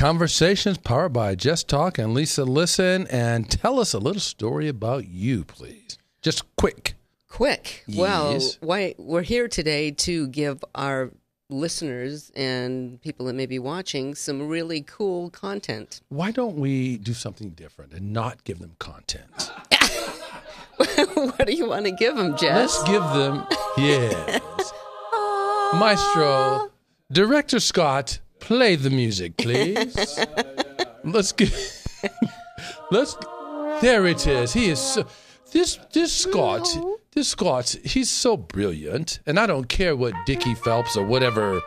Conversations powered by Just Talk and Lisa Listen. And tell us a little story about you, please. Just quick. Quick. Well, why we're here today to give our listeners and people that may be watching some really cool content. Why don't we do something different and not give them content? what do you want to give them, Jess? Let's give them, yes. Maestro, Director Scott, play the music, please. Let's get, let's, there it is. He is so, this, this Scott, this Scott, he's so brilliant. And I don't care what Dickie Phelps or whatever,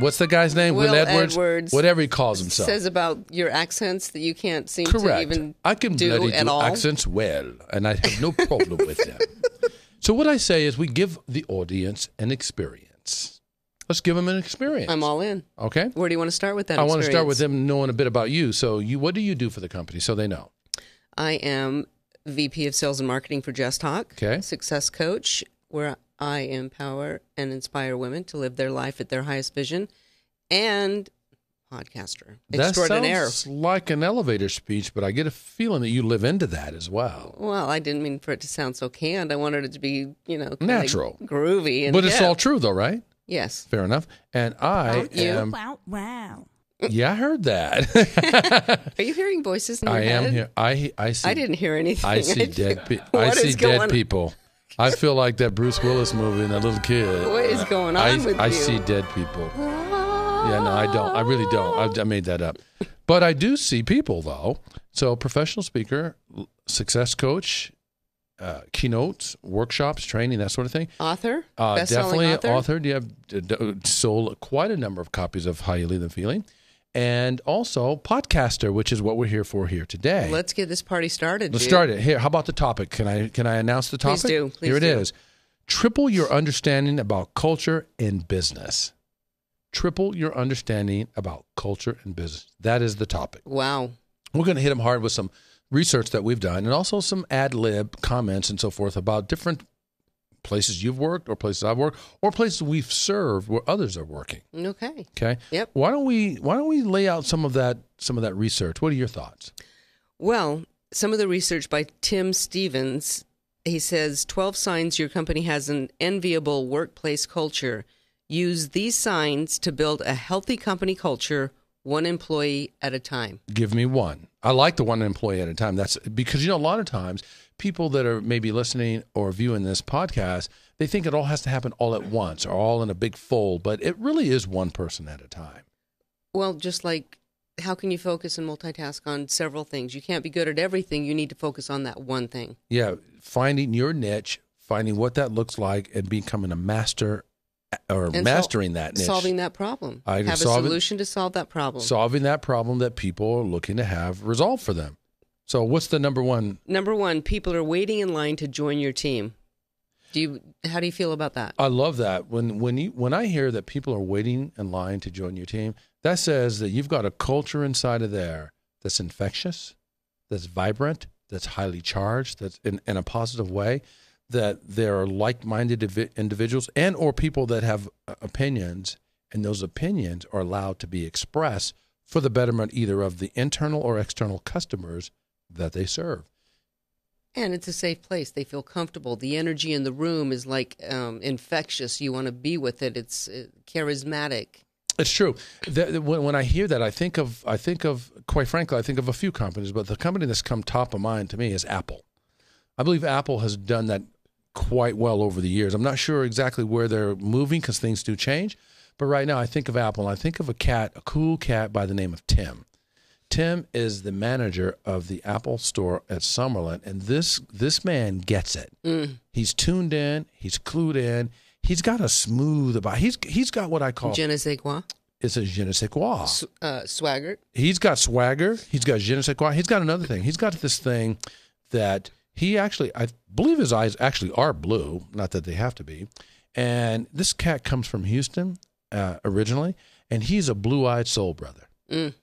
what's the guy's name? Will Edwards? Edwards Whatever he calls himself. Says about your accents that you can't seem to Correct. even I can do bloody at do all. accents well, and I have no problem with them. So what I say is, we give the audience an experience. Let's give them an experience. I'm all in. okay. Where do you want to start with that? I want to start with them knowing a bit about you. So, you, what do you do for the company, so they know? I am VP of Sales and Marketing for Just Talk. Okay. Success coach, where I empower and inspire women to live their life at their highest vision, and podcaster extraordinaire. That sounds like an elevator speech, but I get a feeling that you live into that as well. Well, I didn't mean for it to sound so canned. I wanted it to be, you know, Natural. groovy, and But it's all true, though, right? Yes. Fair enough. And I You? am. Wow, wow. Yeah, I heard that. Are you hearing voices in your I am here. I I see. I didn't hear anything. I see dead. Pe- I What see is dead going- people. I feel like that Bruce Willis movie and that little kid. What is going on I, with I you? see dead people. Yeah, no, I don't. I really don't. I, I made that up. But I do see people though. So professional speaker, l- success coach, uh, keynotes, workshops, training, that sort of thing. Author, Uh, definitely author. author. You have d- sold quite a number of copies of How You Leave Them Feeling, and also podcaster, which is what we're here for here today. Let's get this party started. Let's dude. start it here. How about the topic? Can I can I announce the topic? Please do. Please here it do. is. Triple your understanding about culture in business. Triple your understanding about culture and business. That is the topic. Wow. We're going to hit them hard with some research that we've done and also some ad lib comments and so forth about different places you've worked or places I've worked or places we've served where others are working. Okay. Okay. Yep. Why don't we why don't we lay out some of that some of that research? What are your thoughts? Well, some of the research by Tim Stevens, he says 12 signs your company has an enviable workplace culture. Use these signs to build a healthy company culture, one employee at a time. Give me one. I like the one employee at a time. That's because you know a lot of times people that are maybe listening or viewing this podcast, they think it all has to happen all at once or all in a big fold, but it really is one person at a time. Well, just like how can you focus and multitask on several things? You can't be good at everything. You need to focus on that one thing. Yeah, finding your niche, finding what that looks like, and becoming a master or And sol- mastering that niche, Solving that problem. I have a solution to solve that problem. solving that problem that people are looking to have resolved for them. So, what's the number one? Number one, people are waiting in line to join your team. Do you? How do you feel about that? I love that when when you when I hear that people are waiting in line to join your team, that says that you've got a culture inside of there that's infectious, that's vibrant, that's highly charged, that's in, in a positive way. That there are like-minded individuals and or people that have uh, opinions, and those opinions are allowed to be expressed for the betterment either of the internal or external customers that they serve. And it's a safe place. They feel comfortable. The energy in the room is like um, infectious. You want to be with it. It's uh, charismatic. It's true. That, that when, when I hear that, I think of I think of quite frankly, I think of a few companies, but the company that's come top of mind to me is Apple. I believe Apple has done that quite well over the years. I'm not sure exactly where they're moving because things do change, but right now I think of Apple and I think of a cat, a cool cat by the name of Tim. Tim is the manager of the Apple store at Summerlin, and this this man gets it. He's tuned in. He's clued in. He's got a smooth about. He's he's got what I call Je ne sais quoi. it's a je ne sais quoi. S- uh, swagger. He's got swagger. He's got je ne sais quoi. He's got another thing. He's got this thing that he actually, I believe his eyes actually are blue. Not that they have to be. And this cat comes from Houston uh, originally, and he's a blue-eyed soul brother. Mm.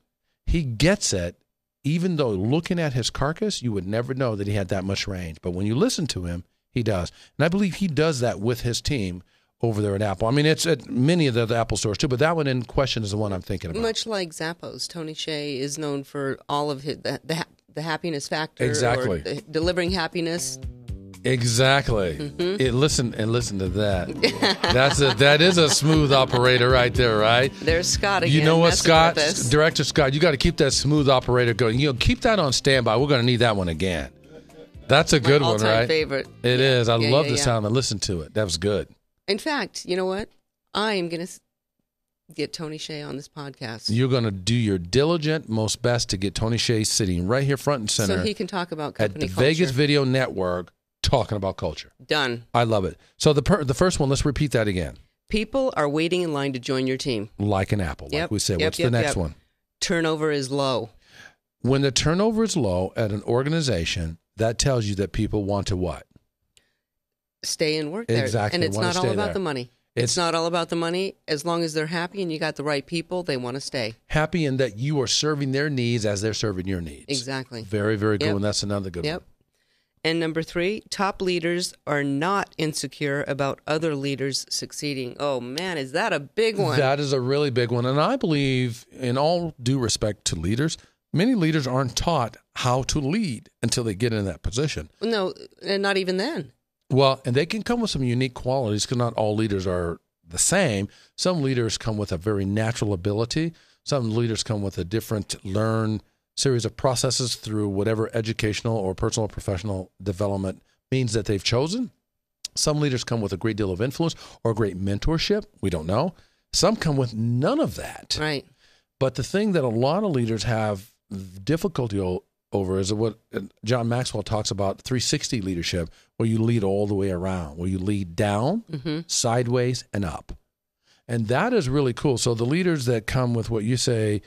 He gets it, even though looking at his carcass, you would never know that he had that much range. But when you listen to him, he does. And I believe he does that with his team over there at Apple. I mean, it's at many of the other Apple stores too, but that one in question is the one I'm thinking about. Much like Zappos, Tony Hsieh is known for all of his the, the, the happiness factor, or Exactly. the- delivering happiness. Exactly. Mm-hmm. It, listen and listen to that. That's a that is a smooth operator right there, right? There's Scott again. You know what, Scott? Director Scott, you got to keep that smooth operator going. You know, keep that on standby. We're going to need that one again. That's a good one, right? favorite. It is. Yeah, I yeah, love yeah, the sound and listen to it. That was good. In fact, you know what? I am going to get Tony Hsieh on this podcast You're going to do your diligent, most best to get Tony Hsieh sitting right here front and center. so he can talk about at company the culture. Vegas Video Network talking about culture. Done. I love it. So the per, the first one, let's repeat that again. People are waiting in line to join your team. Like an apple, like we said. yep, What's yep, the next yep. one? Turnover is low. When the turnover is low at an organization, that tells you that people want to what? Stay and work there. Exactly, And it's not all about there. the money. It's, not all about the money. As long as they're happy and you got the right people, they want to stay. happy in that you are serving their needs as they're serving your needs. Exactly. Very, very good Yep. one. That's another good one. Yep. And number three, top leaders are not insecure about other leaders succeeding. Oh man, is that a big one. one? That is a really big one. And I believe, in all due respect to leaders, many leaders aren't taught how to lead until they get in that position. no, and not even then. Well, and they can come with some unique qualities because not all leaders are the same. Some leaders come with a very natural ability. Some leaders come with a different learn series of processes through whatever educational or personal or professional development means that they've chosen. Some leaders come with a great deal of influence or great mentorship. We don't know. Some come with none of that. Right. But the thing that a lot of leaders have difficulty over is what uh, John Maxwell talks about 360 leadership, where you lead all the way around, where you lead down, hmm sideways, and up. And that is really cool. So the leaders that come with what you say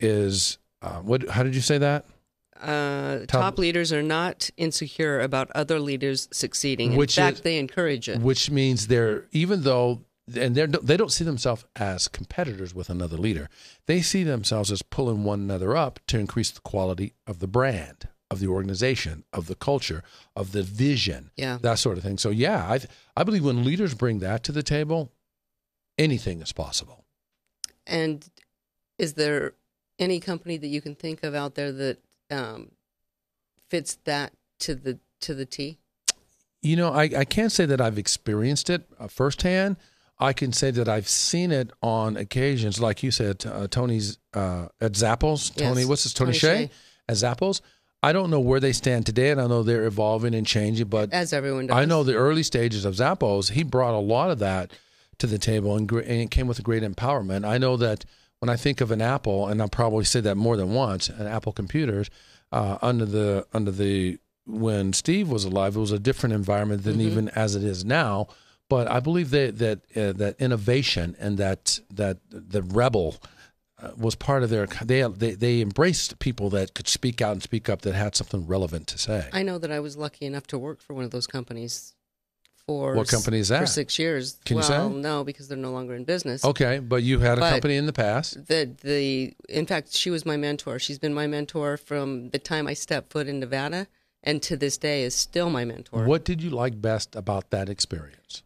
is uh, what? How did you say that? Uh, Top- top, leaders are not insecure about other leaders succeeding. In Which fact, is- they encourage it. Which means they're even though and they're they don't see themselves as competitors with another leader. They see themselves as pulling one another up to increase the quality of the brand, of the organization, of the culture, of the vision, Yeah. that sort of thing. So yeah, I I believe when leaders bring that to the table, anything is possible. And is there any company that you can think of out there that um, fits that to the to the T? You know, I, I can't say that I've experienced it uh, firsthand. I can say that I've seen it on occasions, like you said, uh, Tony's uh, at Zappos. Tony, Yes, what's this? Tony, Tony Hsieh Hsieh. at Zappos. I don't know where they stand today, and I know they're evolving and changing. But As everyone does. I know the early stages of Zappos. He brought a lot of that to the table, and, gr- and it came with a great empowerment. I know that when I think of an Apple, and I'll probably say that more than once, an Apple computers uh, under the under the when Steve was alive, it was a different environment than even as it is now. But I believe that that uh, that innovation and that that the rebel uh, was part of their. They, they they embraced people that could speak out and speak up that had something relevant to say. I know that I was lucky enough to work for one of those companies for What company is that? For six years. Can you say? no, because they're no longer in business. Okay, but you had a But- company in the past. The the in fact, she was my mentor. She's been my mentor from the time I stepped foot in Nevada, and to this day is still my mentor. What did you like best about that experience?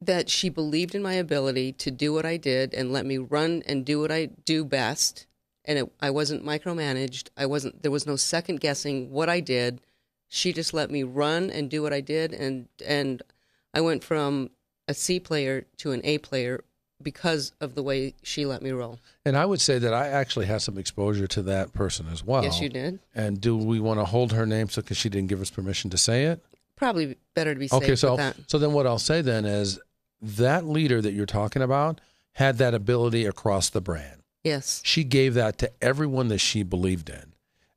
That she believed in my ability to do what I did and let me run and do what I do best. And it, I wasn't micromanaged. I wasn't. There was no second guessing what I did. She just let me run and do what I did, and and I went from a C player to an A player because of the way she let me roll. And I would say that I actually had some exposure to that person as well. yes, you did. And do we want to hold her name so because she didn't give us permission to say it? Probably better to be safe Okay, so with that. so then what I'll say then is that leader that you're talking about had that ability across the brand. Yes, She gave that to everyone that she believed in.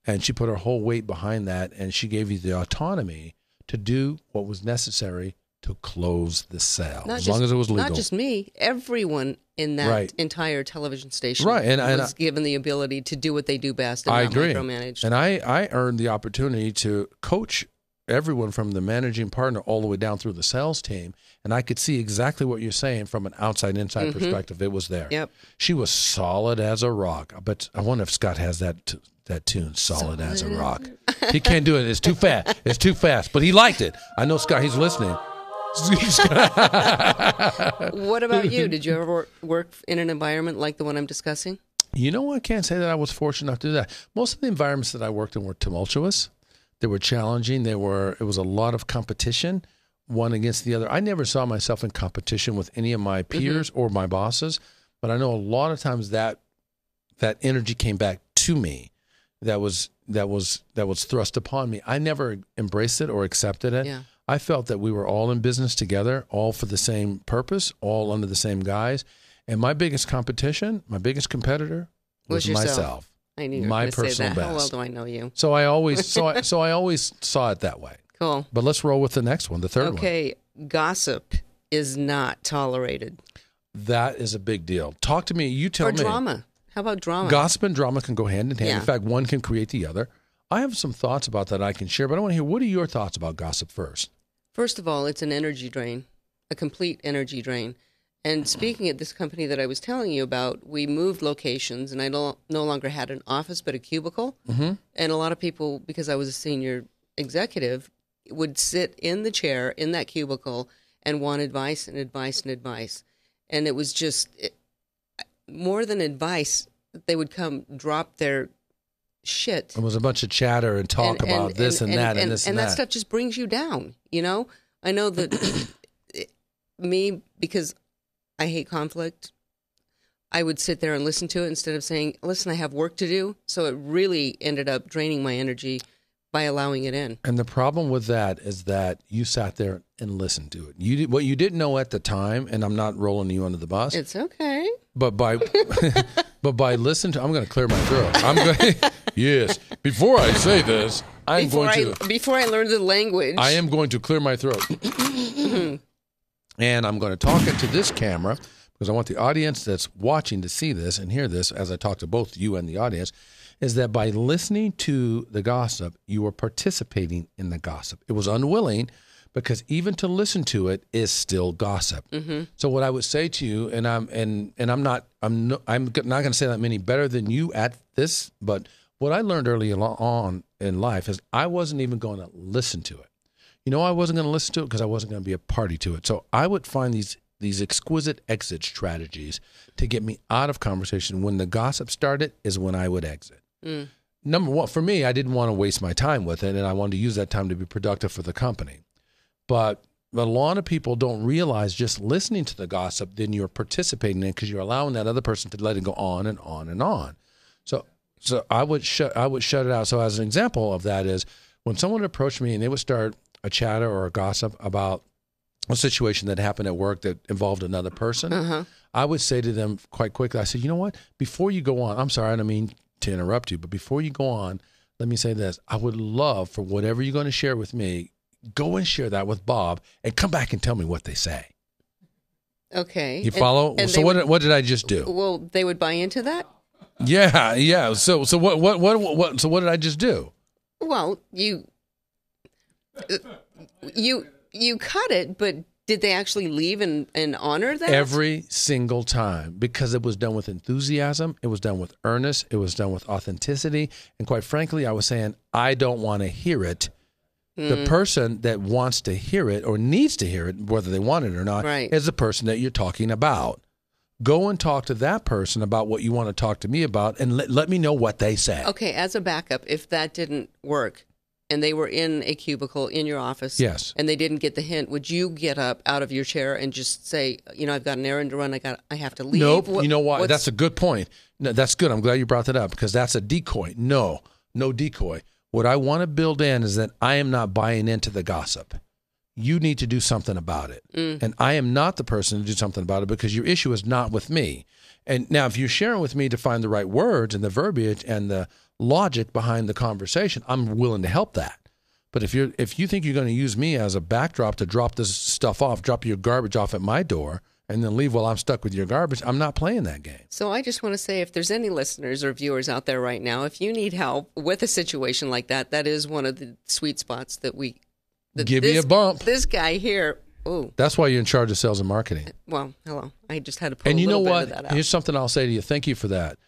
And she put her whole weight behind that and she gave you the autonomy to do what was necessary to close the sale. not as just, long as it was legal. Not just me. Everyone in that Right. entire television station Right, and- and was I- given the ability to do what they do best and I agree. micromanaged. And I, I earned the opportunity to coach everyone from the managing partner all the way down through the sales team. And I could see exactly what you're saying from an outside inside perspective. It was there. Mm-hmm. Yep. She was solid as a rock. But I wonder if Scott has that t- that tune, solid, as a rock. he can't do it. It's too fast. It's too fast. But he liked it. I know Scott. He's listening. What about you? Did you ever work in an environment like the one I'm discussing? You know, I can't say that I was fortunate enough to do that. Most of the environments that I worked in were tumultuous. They were challenging. They were. It was a lot of competition, one against the other. I never saw myself in competition with any of my mm-hmm. peers or my bosses, but I know a lot of times that that energy came back to me. That was that was that was thrust upon me. I never embraced it or accepted it. Yeah. I felt that we were all in business together, all for the same purpose, all under the same guise. And my biggest competition, my biggest competitor was, Was myself. I knew you were My going to say personal that. How well best. do I know you? So I always so I, so I always saw it that way. Cool. But let's roll with the next one, the third one. Okay, gossip is not tolerated. That is a big deal. Talk to me. You tell or me. drama. How about drama? Gossip and drama can go hand in hand. Yeah. In fact, one can create the other. I have some thoughts about that I can share, but I want to hear what are your thoughts about gossip first? First of all, it's an energy drain, a complete energy drain. And speaking at this company that I was telling you about, we moved locations, and I no, no longer had an office but a cubicle. Mm-hmm. And a lot of people, because I was a senior executive, would sit in the chair in that cubicle and want advice and advice and advice. And it was just it, more than advice. They would come drop their shit It was a bunch of chatter and talk and- about and- this and, that and, this and, that. that. stuff just brings you down. You know, I know that me because I hate conflict. I would sit there and listen to it instead of saying, "Listen, I have work to do." So it really ended up draining my energy by allowing it in. And the problem with that is that you sat there and listened to it. You did, what you didn't know at the time, and I'm not rolling you under the bus, It's okay. but by but by listening to, I'm going to clear my throat. I'm going. yes. Before I say this, I'm Before going I to. before I learn the language, I am going to clear my throat, and I'm going to talk it to this camera because I want the audience that's watching to see this and hear this as I talk to both you and the audience. Is that by listening to the gossip, you are participating in the gossip? It was unwilling because even to listen to it is still gossip. Mm-hmm. So what I would say to you, and I'm and and I'm not I'm no, I'm not going to say that I'm better than you at this, but what I learned early on in life is I wasn't even going to listen to it. You know, I wasn't going to listen to it because I wasn't going to be a party to it. So I would find these these exquisite exit strategies to get me out of conversation. When the gossip started, is when I would exit. Mm. Number one, for me, I didn't want to waste my time with it, and I wanted to use that time to be productive for the company. But a lot of people don't realize just listening to the gossip, then you're participating in because you're allowing that other person to let it go on and on and on. So, so I would shut I would shut it out. So, as an example of that is when someone approached me and they would start a chatter or a gossip about a situation that happened at work that involved another person, Uh-huh. I would say to them quite quickly, I said, you know what? Before you go on, I'm sorry, I don't mean to interrupt you, but before you go on, let me say this. I would love for whatever you're going to share with me, go and share that with Bob and come back and tell me what they say. okay. You follow? and so what, would- did, what did I just do? well, they would buy into that. Yeah, yeah. So so what what what what so what did I just do? Well, you you you cut it, but did they actually leave and, and honor that? Every single time because it was done with enthusiasm, it was done with earnest, it was done with authenticity, and quite frankly, I was saying I don't want to hear it. Hmm. The person that wants to hear it or needs to hear it, whether they want it or not, Right. is the person that you're talking about. Go and talk to that person about what you want to talk to me about, and let, let me know what they say. Okay, as a backup, if that didn't work and they were in a cubicle in your office, Yes. and they didn't get the hint, would you get up out of your chair and just say, you know, I've got an errand to run, I got, I have to leave? Nope. What- you know what? That's a good point. No, that's good. I'm glad you brought that up because that's a decoy. No, no decoy. What I want to build in is that I am not buying into the gossip. You need to do something about it. Mm. And I am not the person to do something about it because your issue is not with me. And now, if you're sharing with me to find the right words and the verbiage and the logic behind the conversation, I'm willing to help that. But if you're if you think you're going to use me as a backdrop to drop this stuff off, drop your garbage off at my door, and then leave while I'm stuck with your garbage, I'm not playing that game. So I just want to say, if there's any listeners or viewers out there right now, if you need help with a situation like that, that is one of the sweet spots that we that Give me this- a bump. This guy here. Oh, That's why you're in charge of sales and marketing. well, hello. I just had to pull And a you know what? of that out. Here's something I'll say to you. Thank you for that.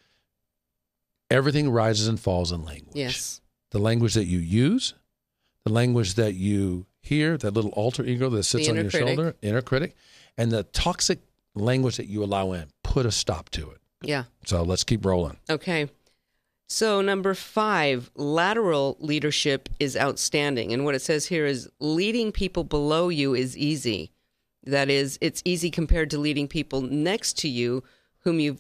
Everything rises and falls in language. Yes. The language that you use, the language that you hear, that little alter ego that sits on your critic. shoulder, inner critic, and the toxic language that you allow in. Put a stop to it. Yeah. So let's keep rolling. Okay. So, number five, lateral leadership is outstanding. And what it says here is leading people below you is easy. That is, it's easy compared to leading people next to you whom you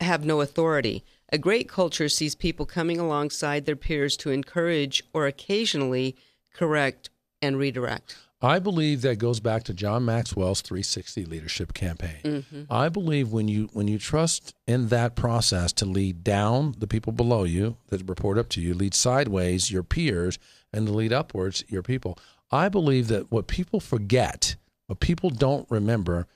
have no authority. A great culture sees people coming alongside their peers to encourage or occasionally correct and redirect. I believe that goes back to John Maxwell's 360 leadership campaign. Mm-hmm. I believe when you when you trust in that process to lead down the people below you that report up to you, lead sideways your peers, and to lead upwards your people. I believe that what people forget, what people don't remember,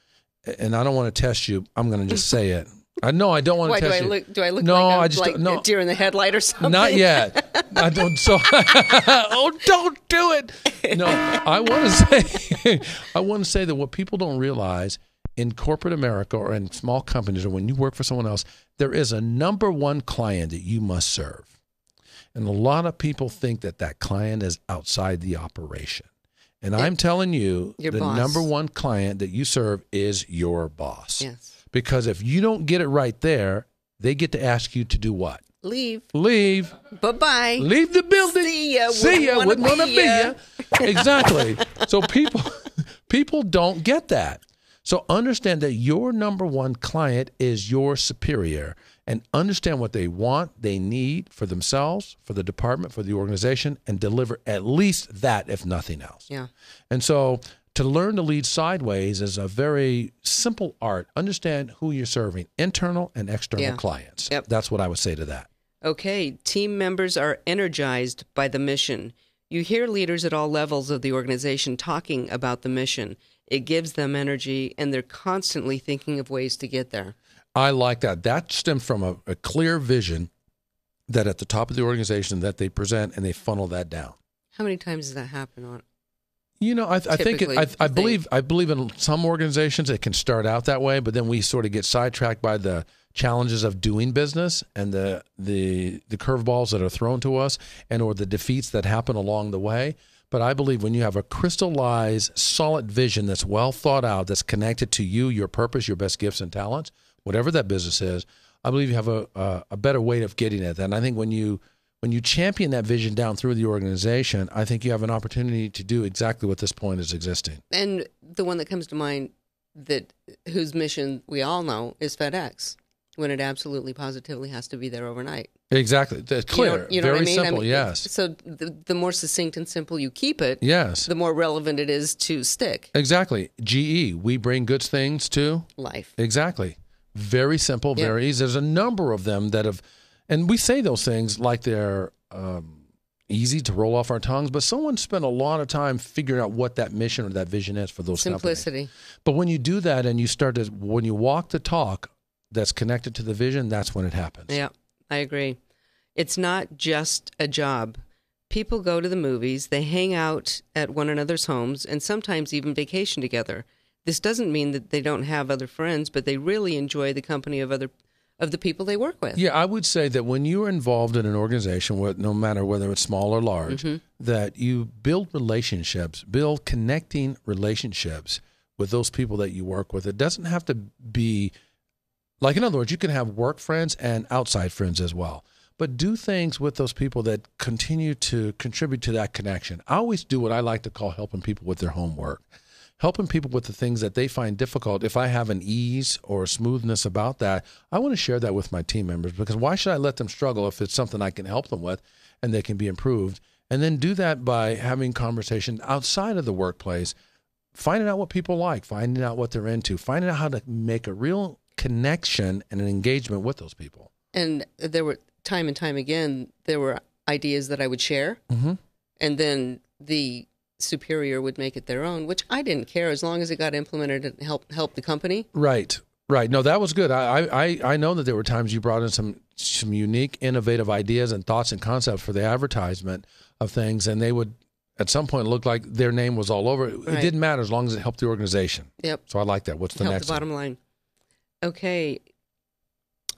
and I don't want to test you. I'm going to just say it. I know I don't want Why to do test I you. look? Do I look No, like, I'm just like no. a deer in the headlight or something? Not yet. I don't. So, oh, don't do it. No, I want to say, I want to say that what people don't realize in corporate America or in small companies or when you work for someone else, there is a number one client that you must serve, and a lot of people think that that client is outside the operation. And I'm telling you, the boss. number one client that you serve is your boss. Yes. Because if you don't get it right there, they get to ask you to do what? Leave. Leave. Bye bye. Leave the building. See ya. See ya. Wouldn't want to be ya. Exactly. so people people don't get that. So understand that your number one client is your superior and understand what they want, they need for themselves, for the department, for the organization, and deliver at least that, if nothing else. Yeah. And so to learn to lead sideways is a very simple art. Understand who you're serving, internal and external Yeah. clients. Yep. That's what I would say to that. Okay, team members are energized by the mission. You hear leaders at all levels of the organization talking about the mission. It gives them energy, and they're constantly thinking of ways to get there. I like that. That stems from a, a clear vision that at the top of the organization that they present and they funnel that down. How many times does that happen on? You know, I, I think it, I, I believe I believe in some organizations it can start out that way, but then we sort of get sidetracked by the challenges of doing business and the the the curveballs that are thrown to us and or the defeats that happen along the way. But I believe when you have a crystallized, solid vision that's well thought out, that's connected to you, your purpose, your best gifts and talents, whatever that business is, I believe you have a a, a better way of getting that. And I think when you when you champion that vision down through the organization, I think you have an opportunity to do exactly what this point is existing. And the one that comes to mind that whose mission we all know is FedEx, when it absolutely positively has to be there overnight. Exactly. That's You know- clear. you know Very what I mean? I mean, yes. So the, the more succinct and simple you keep it, Yes. the more relevant it is to stick Exactly. GE, we bring good things to. life. Exactly. Very simple, Yeah. very easy. There's a number of them that have, and we say those things like they're um, easy to roll off our tongues, but someone spent a lot of time figuring out what that mission or that vision is for those companies. Simplicity. But when you do that and you start to, when you walk the talk that's connected to the vision, that's when it happens. Yeah, I agree. It's not just a job. People go to the movies, they hang out at one another's homes, and sometimes even vacation together. This doesn't mean that they don't have other friends, but they really enjoy the company of other of the people they work with. Yeah, I would say that when you're involved in an organization, no matter whether it's small or large, Mm-hmm. that you build relationships, build connecting relationships with those people that you work with. It doesn't have to be like, in other words, you can have work friends and outside friends as well. But do things with those people that continue to contribute to that connection. I always do what I like to call helping people with their homework helping people with the things that they find difficult. If I have an ease or a smoothness about that, I want to share that with my team members because why should I let them struggle if it's something I can help them with and they can be improved? And then do that by having conversation outside of the workplace, finding out what people like, finding out what they're into, finding out how to make a real connection and an engagement with those people. And there were time and time again there were ideas that I would share, Mhm. and then the superior would make it their own, which I didn't care as long as it got implemented and help help the company. Right. Right. No, that was good. I, I, I know that there were times you brought in some some unique, innovative ideas and thoughts and concepts for the advertisement of things, and they would at some point look like their name was all over. it. It didn't matter as long as it helped the organization. Yep. So I like that. What's the help next? the one? bottom line. Okay.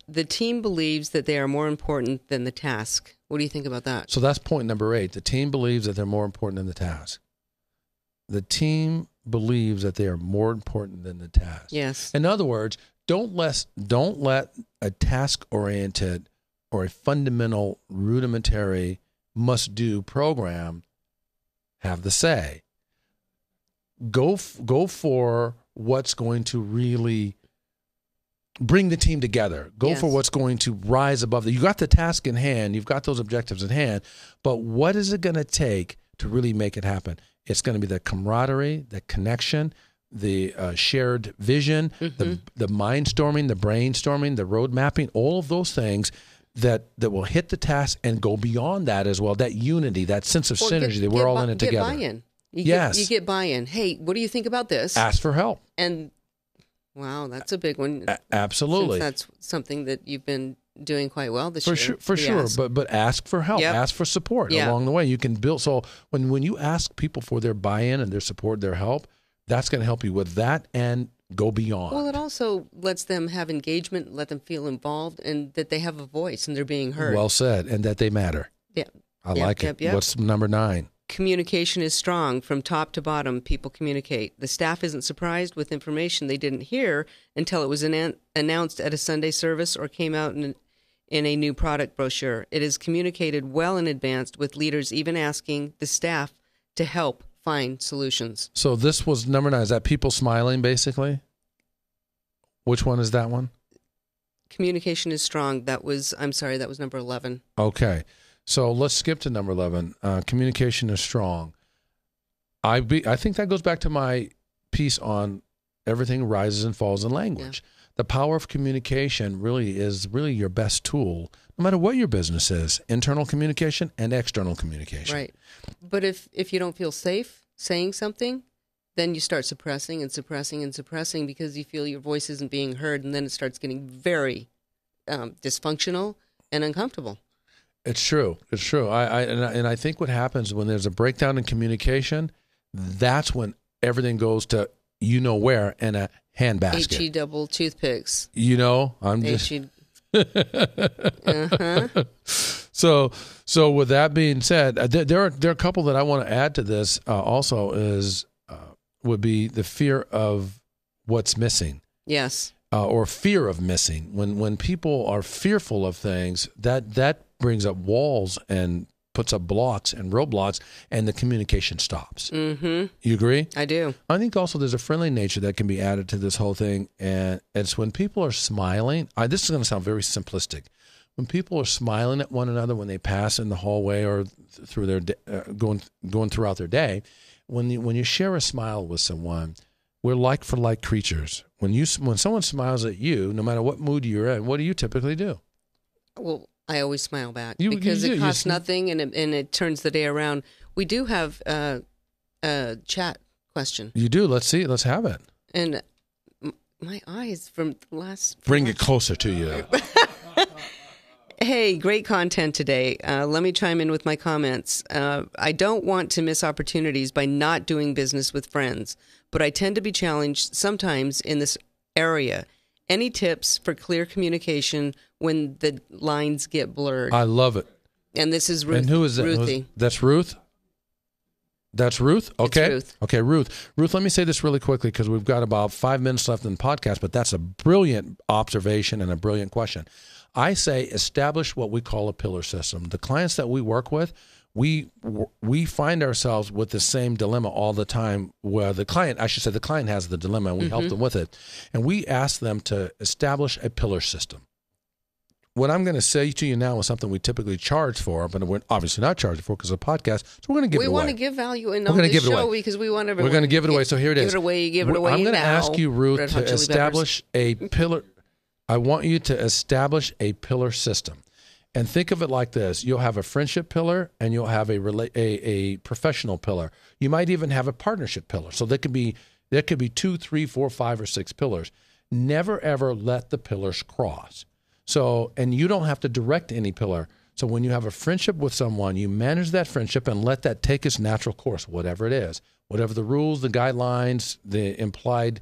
The team believes that they are more important than the task. What do you think about that? So that's point number eight. The team believes that they're more important than the task. The team believes that they are more important than the task. Yes. In other words, don't let don't let a task oriented or a fundamental rudimentary must do program have the say. Go f- go for what's going to really bring the team together. Go Yes. for what's going to rise above the. You got the task in hand. You've got those objectives in hand. But what is it going to take to really make it happen? It's going to be the camaraderie, the connection, the uh, shared vision, the the mind storming, the brainstorming, the road mapping, all of those things that that will hit the task and go beyond that as well. That unity, that sense of Or synergy get- that we're get all bu- in it get together. buy-in. You Yes. Get, you get buy-in. Hey, what do you think about this? Ask for help. and wow, that's a big one. A- absolutely. Since that's something that you've been doing quite well this for year. sure for sure ask. but but ask for help Yep. ask for support Yeah. along the way you can build so when when you ask people for their buy-in and their support their help that's going to help you with that and go beyond Well, it also lets them have engagement, let them feel involved, and that they have a voice and they're being heard. well said and that they matter yeah. i Yep, like yep, it yep. what's number nine Communication is strong from top to bottom. People communicate. The staff isn't surprised with information they didn't hear until it was annou- announced at a Sunday service or came out in, in a new product brochure. It is communicated well in advance, with leaders even asking the staff to help find solutions. so this was number nine is that people smiling basically which one is that one Communication is strong. That was, I'm sorry, that was number 11. Okay, so let's skip to number eleven. Uh, communication is strong. I be I think that goes back to my piece on everything rises and falls in language. The power of communication really is really your best tool, no matter what your business is: internal communication and external communication. Right. But if if you don't feel safe saying something, then you start suppressing and suppressing and suppressing because you feel your voice isn't being heard, and then it starts getting very um, dysfunctional and uncomfortable. It's true. It's true. I, I and I and I think what happens when there's a breakdown in communication, that's when everything goes to you know where and a handbasket. He double toothpicks. You know, I'm just uh-huh. so so with that being said uh, there, there are there are a couple that i want to add to this uh, also is uh, would be the fear of what's missing Yes. uh, or fear of missing when when people are fearful of things that that brings up walls and puts up blocks and roadblocks and the communication stops Mm-hmm. you agree I do. I think also there's a friendly nature that can be added to this whole thing, and it's when people are smiling. I, this is going to sound very simplistic. When people are smiling at one another when they pass in the hallway or through their uh, going going throughout their day, when you, when you share a smile with someone, we're like for like creatures. When you when someone smiles at you, no matter what mood you're in, what do you typically do? Well, I always smile back You- you because do. it costs sm- nothing and it, and it turns the day around. We do have uh, a chat question, You do. Let's see. Let's have it. and my eyes from the last Bring it closer to you. Hey, great content today. Uh, let me chime in with my comments. Uh, I don't want to miss opportunities by not doing business with friends, but I tend to be challenged sometimes in this area. Any tips for clear communication when the lines get blurred? I love it. and this is Ruth, and who is that? Ruthie. That's Ruth. That's Ruth. Okay. Ruth. Okay, Ruth. Ruth, let me say this really quickly because we've got about five minutes left in the podcast. But that's a brilliant observation and a brilliant question. I say establish what we call a pillar system. The clients that we work with, we we find ourselves with the same dilemma all the time. Where the client, I should say, the client has the dilemma, and we help mm-hmm. them with it, and we ask them to establish a pillar system what I'm going to say to you now is something we typically charge for, but we're obviously not charging for because of a podcast. So we're going to give it away. we want to give value in We're gonna give it show away. because we want we're going to give it away. So here it is. Give it away. Give it away. I'm going to ask you, Ruth, to Chili Peppers. establish a pillar. I want you to establish a pillar system, and think of it like this: you'll have a friendship pillar, and you'll have a a, a professional pillar. You might even have a partnership pillar. So there could be there could be two, three, four, five, or six pillars. Never ever let the pillars cross. So, and you don't have to direct any pillar. So, when you have a friendship with someone, you manage that friendship and let that take its natural course, whatever it is, whatever the rules, the guidelines, the implied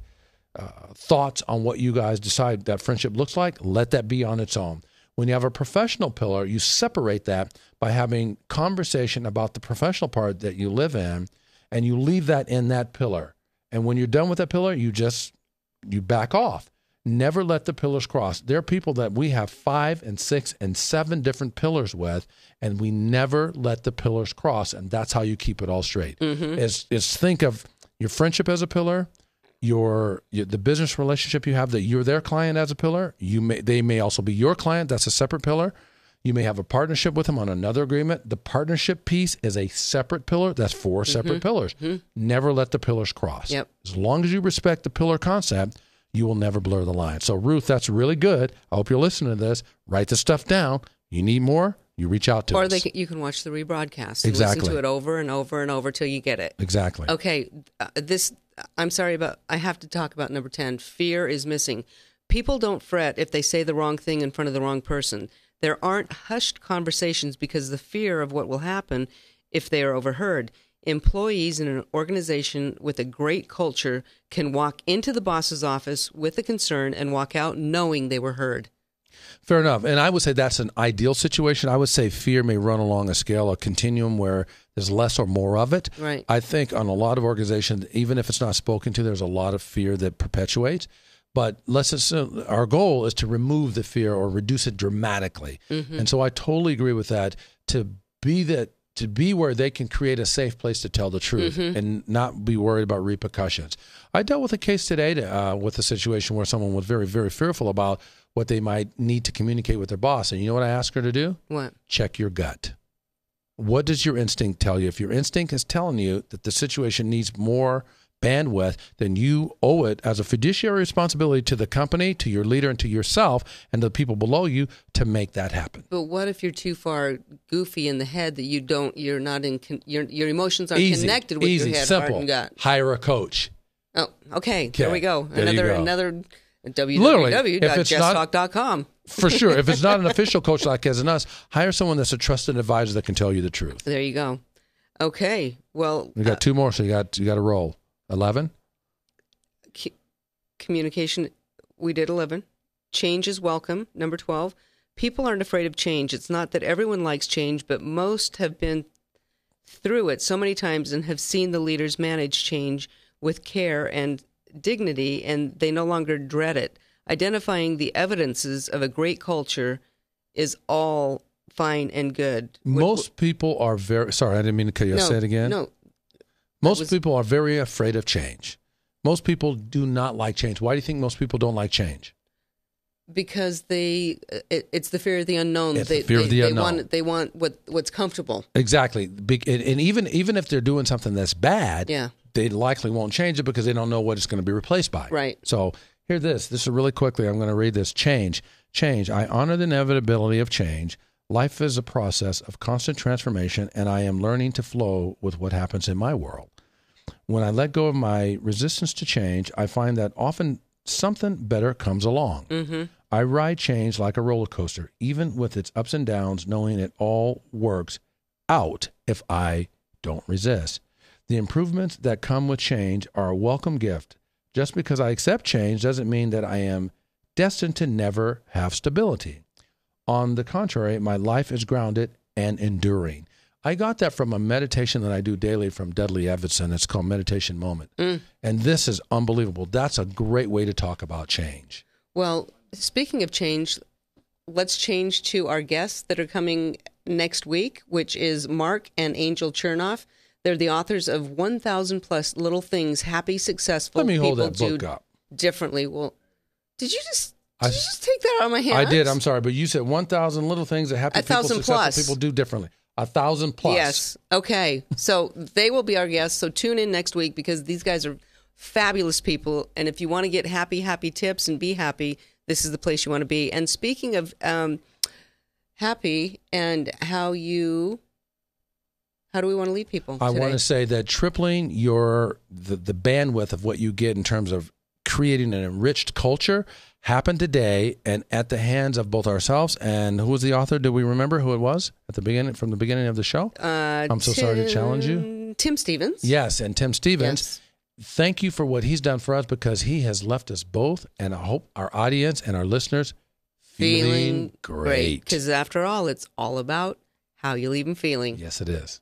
uh, thoughts on what you guys decide that friendship looks like, let that be on its own. When you have a professional pillar, you separate that by having conversation about the professional part that you live in and you leave that in that pillar. And when you're done with that pillar, you just you back off. Never let the pillars cross. There are people that we have five and six and seven different pillars with, and we never let the pillars cross. And that's how you keep it all straight. Mm-hmm. Is is think of your friendship as a pillar, your, your the business relationship you have that you're their client as a pillar. You may they may also be your client. That's a separate pillar. You may have a partnership with them on another agreement. The partnership piece is a separate pillar. That's 4 separate pillars. Never let the pillars cross. Yep. As long as you respect the pillar concept, you will never blur the line. So, Ruth, that's really good. I hope you're listening to this. Write the stuff down. You need more, you reach out to Or us. can, you can watch the rebroadcast and Exactly. listen to it over and over and over till you get it. exactly. Okay, uh, this I'm sorry but I have to talk about number ten. Fear is missing. People don't fret if they say the wrong thing in front of the wrong person. There aren't hushed conversations because of the fear of what will happen if they are overheard. Employees in an organization with a great culture can walk into the boss's office with a concern and walk out knowing they were heard. Fair enough. And I would say that's an ideal situation. I would say fear may run along a scale, a continuum where there's less or more of it. Right. I think on a lot of organizations, even if it's not spoken to, there's a lot of fear that perpetuates. But let's assume our goal is to remove the fear or reduce it dramatically. And so I totally agree with that. To be that to be where they can create a safe place to tell the truth and not be worried about repercussions. I dealt with a case today to, uh, with a situation where someone was very, very fearful about what they might need to communicate with their boss. And you know what I ask her to do? What? check your gut. What does your instinct tell you? If your instinct is telling you that the situation needs more bandwidth, then you owe it as a fiduciary responsibility to the company, to your leader, and to yourself and the people below you to make that happen. But what if you're too far goofy in the head that you don't? You're not in. Con, your your emotions aren't Easy, connected with easy, your head, simple. heart, and gut. Hire a coach. Oh, okay. There we go. there Another go. another Literally, if it's not- For sure. if it's not an official coach like as in us, hire someone that's a trusted advisor that can tell you the truth. There you go. Okay. Well, We got uh, two more, so you got you got to roll. Eleven. c- communication. We did eleven. Change is welcome. Number twelve. People aren't afraid of change. It's not that everyone likes change, but most have been through it so many times and have seen the leaders manage change with care and dignity, and they no longer dread it. Identifying the evidences of a great culture is all fine and good. Most people are very sorry. I didn't mean to cut you. no, Say it again. No, Most was- people are very afraid of change. Most people do not like change. Why do you think most people don't like change? because they uh, it, it's the fear of the unknown. It's they, the fear they, of the they unknown. want they want what what's comfortable. Exactly. And and even even if they're doing something that's bad, Yeah. They likely won't change it because they don't know what it's going to be replaced by. Right. So hear this. This is really quickly. I'm going to read this. Change. Change. I honor the inevitability of change. Life is a process of constant transformation, and I am learning to flow with what happens in my world. When I let go of my resistance to change, I find that often something better comes along. Mm-hmm. I ride change like a roller coaster, even with its ups and downs, knowing it all works out if I don't resist. The improvements that come with change are a welcome gift. Just because I accept change doesn't mean that I am destined to never have stability. On the contrary, my life is grounded and enduring. I got that from a meditation that I do daily from Dudley Everson. It's called Meditation Moment. Mm. And this is unbelievable. That's a great way to talk about change. Well, speaking of change, let's change to our guests that are coming next week, which is Mark and Angel Chernoff. They're the authors of 1,000 plus little things happy, successful Let me people hold that do book up. differently. Well, did you just I- did you just take that out of my hands? I did. I'm sorry, but you said 1,000 little things that happy A people, thousand successful plus. people do differently. A thousand plus. Yes. Okay. So they will be our guests. So tune in next week because these guys are fabulous people. And if you want to get happy, happy tips and be happy, this is the place you want to be. And speaking of um, happy and how you, how do we want to lead people? I today? want to say that tripling your the, the bandwidth of what you get in terms of creating an enriched culture happened today and at the hands of both ourselves and who was the author? Do we remember who it was at the beginning from the beginning of the show? Uh, I'm so sorry to challenge you. Tim- Tim Stevens. Yes, and Tim Stevens. Yes. Thank you for what he's done for us because he has left us both and I hope our audience and our listeners feeling, great. Because after all, it's all about how you leave them feeling. Yes, it is.